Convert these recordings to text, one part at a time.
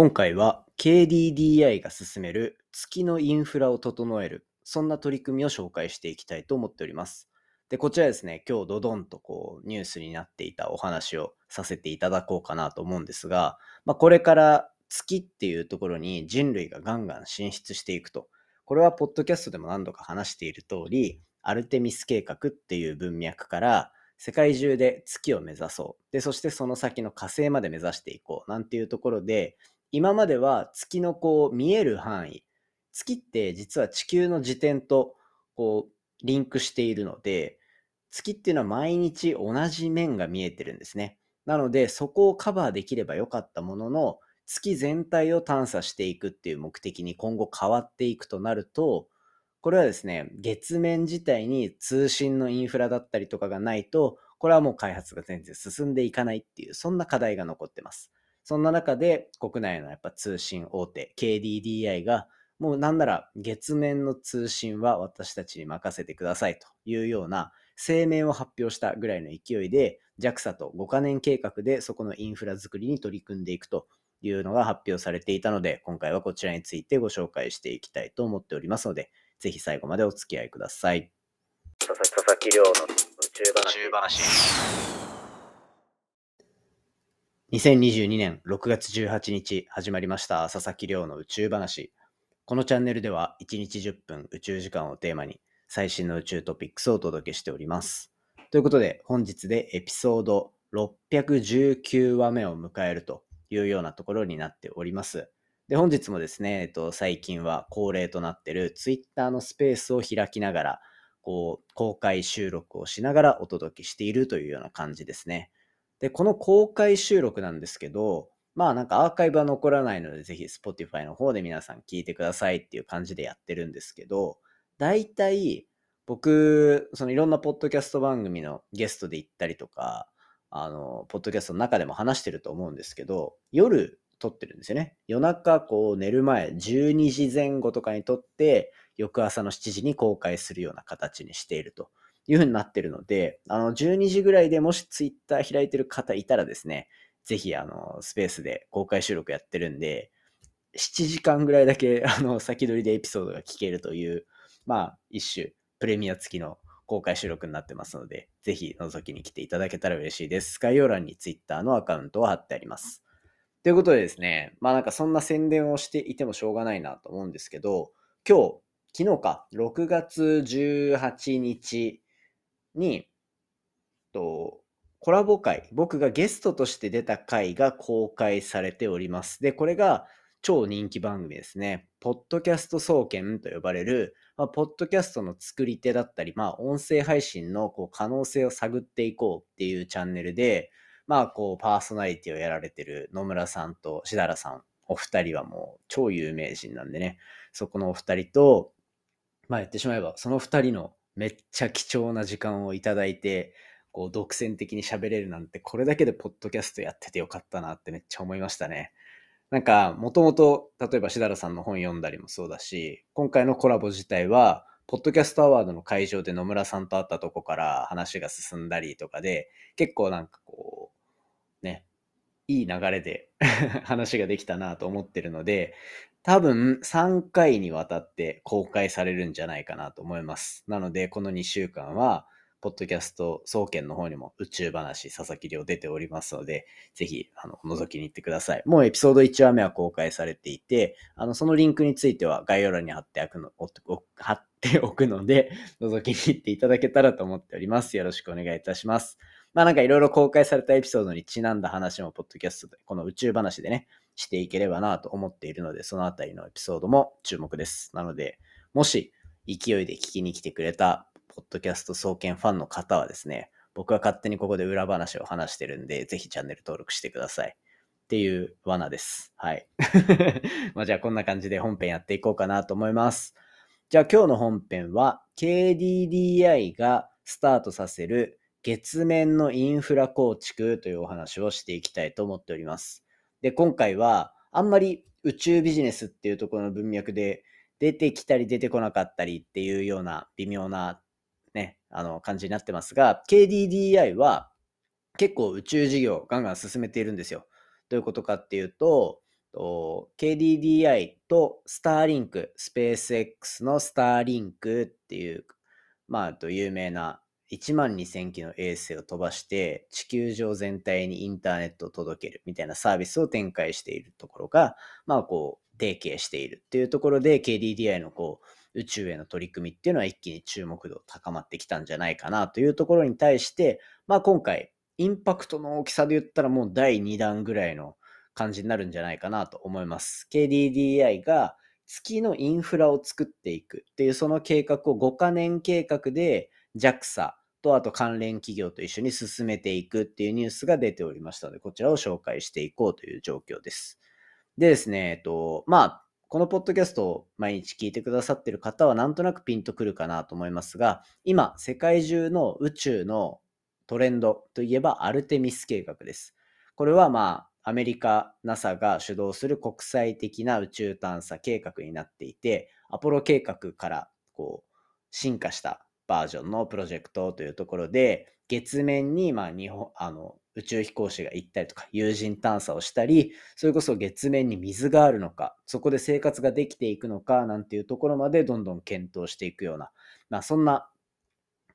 今回は KDDI が進める月のインフラを整える、そんな取り組みを紹介していきたいと思っております。で、こちらですね、今日ドドンとこうニュースになっていたお話をさせていただこうかなと思うんですが、まあ、これから月っていうところに人類がガンガン進出していくと。これはポッドキャストでも何度か話している通り、アルテミス計画っていう文脈から世界中で月を目指そう。で、そしてその先の火星まで目指していこう。なんていうところで、今までは月のこう見える範囲。月って実は地球の時点とこうリンクしているので、月っていうのは毎日同じ面が見えてるんですね。なので、そこをカバーできればよかったものの、月全体を探査していくっていう目的に今後変わっていくとなると、これはですね、月面自体に通信のインフラだったりとかがないと、これはもう開発が全然進んでいかないっていう、そんな課題が残ってます。そんな中で、国内のやっぱ通信大手、KDDI が、もうなんなら月面の通信は私たちに任せてくださいというような声明を発表したぐらいの勢いで、JAXA と5カ年計画でそこのインフラ作りに取り組んでいくというのが発表されていたので、今回はこちらについてご紹介していきたいと思っておりますので、ぜひ最後までお付き合いください。佐々木亮の宇宙話。2022年6月18日始まりました佐々木亮の宇宙話。このチャンネルでは1日10分宇宙時間をテーマに最新の宇宙トピックスをお届けしております。ということで本日でエピソード619話目を迎えるというようなところになっております。で、本日もですね、えっと、最近は恒例となっている Twitter のスペースを開きながら、こう、公開収録をしながらお届けしているというような感じですね。で、この公開収録なんですけど、まあなんかアーカイブは残らないので、ぜひ Spotify の方で皆さん聞いてくださいっていう感じでやってるんですけど、大体僕、そのいろんなポッドキャスト番組のゲストで行ったりとか、あの、ポッドキャストの中でも話してると思うんですけど、夜撮ってるんですよね。夜中、こう、寝る前、12時前後とかに撮って、翌朝の7時に公開するような形にしているというふうになってるので、あの、12時ぐらいでもし Twitter 開いてる方いたらですね、ぜひ、あの、スペースで公開収録やってるんで、7時間ぐらいだけ、あの、先取りでエピソードが聞けるという、まあ、一種、プレミア付きの公開収録になってますので、ぜひ覗きに来ていただけたら嬉しいです。概要欄に Twitter のアカウントを貼ってあります。ということでですね、まあなんかそんな宣伝をしていてもしょうがないなと思うんですけど、今日、昨日か、6月18日に、と、コラボ会、僕がゲストとして出た回が公開されております。で、これが超人気番組ですね。ポッドキャスト総研と呼ばれる、まあ、ポッドキャストの作り手だったり、まあ、音声配信のこう可能性を探っていこうっていうチャンネルで、まあ、こう、パーソナリティをやられてる野村さんとしだらさん、お二人はもう超有名人なんでね、そこのお二人と、まあ言ってしまえば、その二人のめっちゃ貴重な時間をいただいて、こう、独占的に喋れるなんて、これだけでポッドキャストやっててよかったなってめっちゃ思いましたね。なんか、もともと、例えばしだらさんの本読んだりもそうだし、今回のコラボ自体は、ポッドキャストアワードの会場で野村さんと会ったとこから話が進んだりとかで、結構なんかこう、ね、いい流れで 話ができたなと思ってるので、多分3回にわたって公開されるんじゃないかなと思います。なので、この2週間は、ポッドキャスト総研の方にも宇宙話、佐々木亮出ておりますので、ぜひ、あの、覗きに行ってください。もうエピソード1話目は公開されていて、あの、そのリンクについては概要欄に貼っておくの、貼っておくので、覗きに行っていただけたらと思っております。よろしくお願いいたします。まあなんかいろいろ公開されたエピソードにちなんだ話も、ポッドキャストで、この宇宙話でね、していければなと思っているので、そのあたりのエピソードも注目です。なので、もし勢いで聞きに来てくれた、ポッドキャスト総研ファンの方はですね、僕は勝手にここで裏話を話してるんで、ぜひチャンネル登録してください。っていう罠です。はい。まあじゃあこんな感じで本編やっていこうかなと思います。じゃあ今日の本編は KDDI がスタートさせる月面のインフラ構築というお話をしていきたいと思っております。で、今回はあんまり宇宙ビジネスっていうところの文脈で出てきたり出てこなかったりっていうような微妙なね、あの感じになってますが、KDDI は結構宇宙事業ガンガン進めているんですよ。どういうことかっていうと、KDDI とスターリンク、スペース X のスターリンクっていう、まあ、有名な1万2000機の衛星を飛ばして地球上全体にインターネットを届けるみたいなサービスを展開しているところが、まあこう、提携しているっていうところで KDDI のこう、宇宙への取り組みっていうのは一気に注目度高まってきたんじゃないかなというところに対して、まあ今回、インパクトの大きさで言ったらもう第2弾ぐらいの感じになるんじゃないかなと思います。KDDI が月のインフラを作っていくっていうその計画を5カ年計画で JAXA とあと関連企業と一緒に進めていくっていうニュースが出ておりましたので、こちらを紹介していこうという状況です。でですね、えっと、まあ、このポッドキャストを毎日聞いてくださっている方はなんとなくピンとくるかなと思いますが、今、世界中の宇宙のトレンドといえばアルテミス計画です。これはまあ、アメリカ NASA が主導する国際的な宇宙探査計画になっていて、アポロ計画からこう進化したバージョンのプロジェクトというところで、月面にまあ日本あの宇宙飛行士が行ったりとか、有人探査をしたり、それこそ月面に水があるのか、そこで生活ができていくのかなんていうところまでどんどん検討していくような、まあ、そんな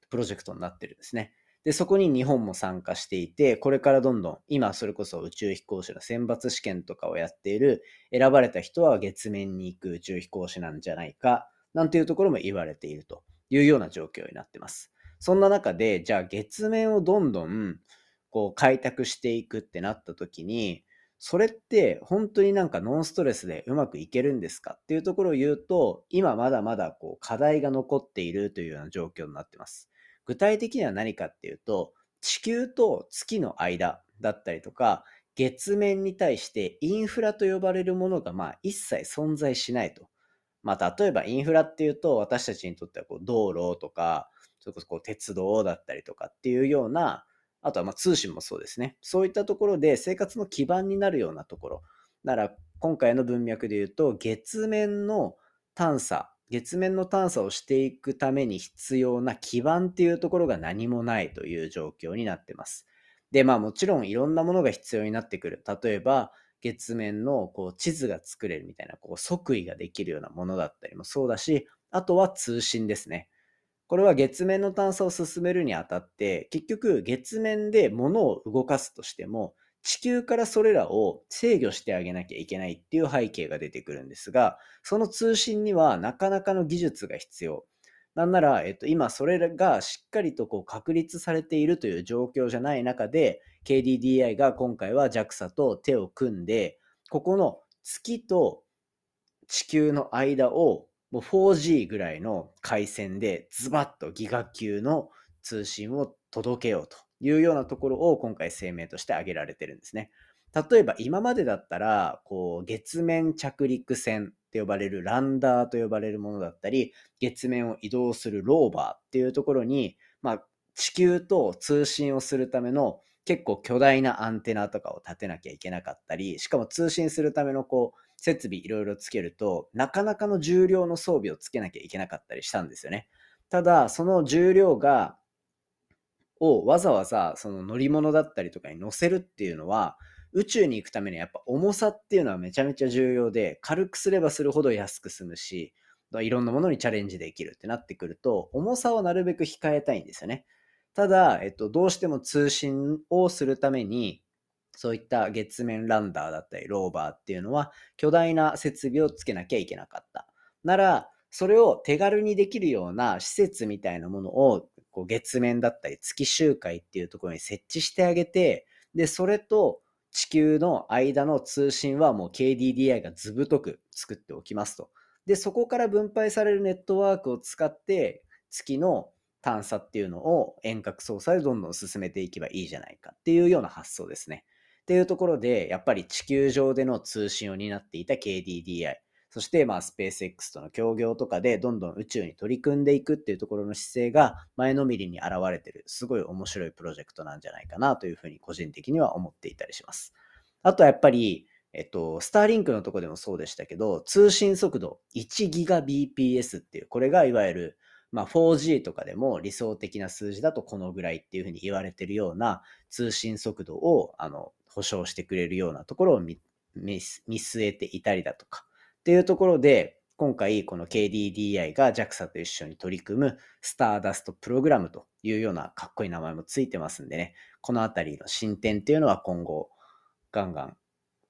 プロジェクトになってるんですね。で、そこに日本も参加していて、これからどんどん、今それこそ宇宙飛行士の選抜試験とかをやっている、選ばれた人は月面に行く宇宙飛行士なんじゃないか、なんていうところも言われていると。いうような状況になってます。そんな中で、じゃあ月面をどんどんこう開拓していくってなった時に、それって本当になんかノンストレスでうまくいけるんですか？っていうところを言うと、今まだまだこう課題が残っているというような状況になってます。具体的には何かっていうと、地球と月の間だったりとか、月面に対してインフラと呼ばれるものがまあ一切存在しないと。まあ、例えばインフラっていうと、私たちにとってはこう道路とか、それこそこう鉄道だったりとかっていうような、あとはま通信もそうですね。そういったところで生活の基盤になるようなところ。なら、今回の文脈で言うと、月面の探査、月面の探査をしていくために必要な基盤っていうところが何もないという状況になってます。で、まあもちろんいろんなものが必要になってくる。例えば、月面のこう地図が作れるみたいなこう即位ができるようなものだったりもそうだし、あとは通信ですね。これは月面の探査を進めるにあたって、結局月面で物を動かすとしても、地球からそれらを制御してあげなきゃいけないっていう背景が出てくるんですが、その通信にはなかなかの技術が必要。なんなら、えっと、今それがしっかりとこう確立されているという状況じゃない中で、KDDI が今回は JAXA と手を組んで、ここの月と地球の間をもう 4G ぐらいの回線でズバッとギガ級の通信を届けようというようなところを今回声明として挙げられてるんですね。例えば今までだったら、こう月面着陸船って呼ばれるランダーと呼ばれるものだったり、月面を移動するローバーっていうところに、まあ、地球と通信をするための結構巨大なアンテナとかを立てなきゃいけなかったり、しかも通信するためのこう、設備いろいろつけると、なかなかの重量の装備をつけなきゃいけなかったりしたんですよね。ただ、その重量が、をわざわざその乗り物だったりとかに乗せるっていうのは、宇宙に行くためにやっぱ重さっていうのはめちゃめちゃ重要で、軽くすればするほど安く済むし、いろんなものにチャレンジできるってなってくると、重さをなるべく控えたいんですよね。ただ、えっと、どうしても通信をするために、そういった月面ランダーだったり、ローバーっていうのは、巨大な設備をつけなきゃいけなかった。なら、それを手軽にできるような施設みたいなものを、こう月面だったり、月周回っていうところに設置してあげて、で、それと地球の間の通信はもう KDDI が図太く作っておきますと。で、そこから分配されるネットワークを使って、月の探査っていうのを遠隔操作でどんどん進めていけばいいじゃないかっていうような発想ですね。っていうところで、やっぱり地球上での通信を担っていた KDDI、そしてまあスペース X との協業とかでどんどん宇宙に取り組んでいくっていうところの姿勢が前のめりに現れてる、すごい面白いプロジェクトなんじゃないかなというふうに個人的には思っていたりします。あとはやっぱり、えっと、スターリンクのとこでもそうでしたけど、通信速度 1GBps っていう、これがいわゆるまあ、4G とかでも理想的な数字だとこのぐらいっていうふうに言われてるような通信速度をあの保証してくれるようなところを見据えていたりだとか、っていうところで、今回この KDDI が JAXA と一緒に取り組むスターダストプログラムというようなかっこいい名前もついてますんでね、このあたりの進展っていうのは今後ガンガン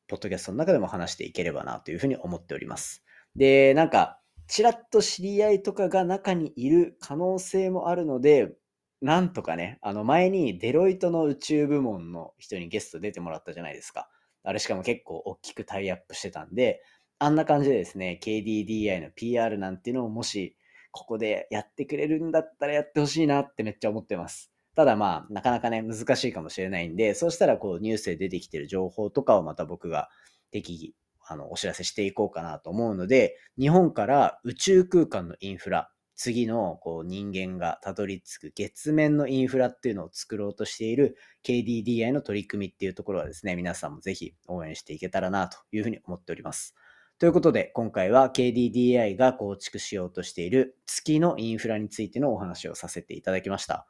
ポッドキャストの中でも話していければなというふうに思っております。で、なんか、ちらっと知り合いとかが中にいる可能性もあるので、なんとかね、あの前にデロイトの宇宙部門の人にゲスト出てもらったじゃないですか。あれしかも結構大きくタイアップしてたんで、あんな感じでですね、KDDI の PR なんていうのをもし、ここでやってくれるんだったらやってほしいなってめっちゃ思ってます。ただまあ、なかなかね、難しいかもしれないんで、そうしたらこうニュースで出てきてる情報とかをまた僕が適宜あのお知らせしていこうかなと思うので、日本から宇宙空間のインフラ、次のこう人間がたどり着く月面のインフラっていうのを作ろうとしている KDDI の取り組みっていうところはですね、皆さんもぜひ応援していけたらなというふうに思っております。ということで、今回は KDDI が構築しようとしている月のインフラについてのお話をさせていただきました。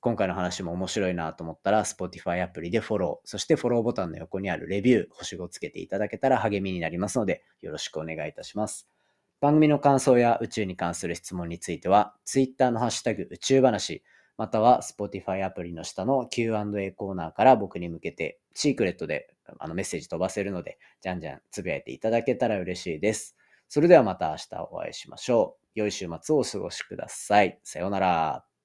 今回の話も面白いなと思ったら、Spotify アプリでフォロー、そしてフォローボタンの横にあるレビュー、星5つけていただけたら励みになりますので、よろしくお願いいたします。番組の感想や宇宙に関する質問については、Twitter のハッシュタグ宇宙話、または Spotify アプリの下の Q&A コーナーから僕に向けてシークレットであのメッセージ飛ばせるので、じゃんじゃんつぶやいていただけたら嬉しいです。それではまた明日お会いしましょう。良い週末をお過ごしください。さようなら。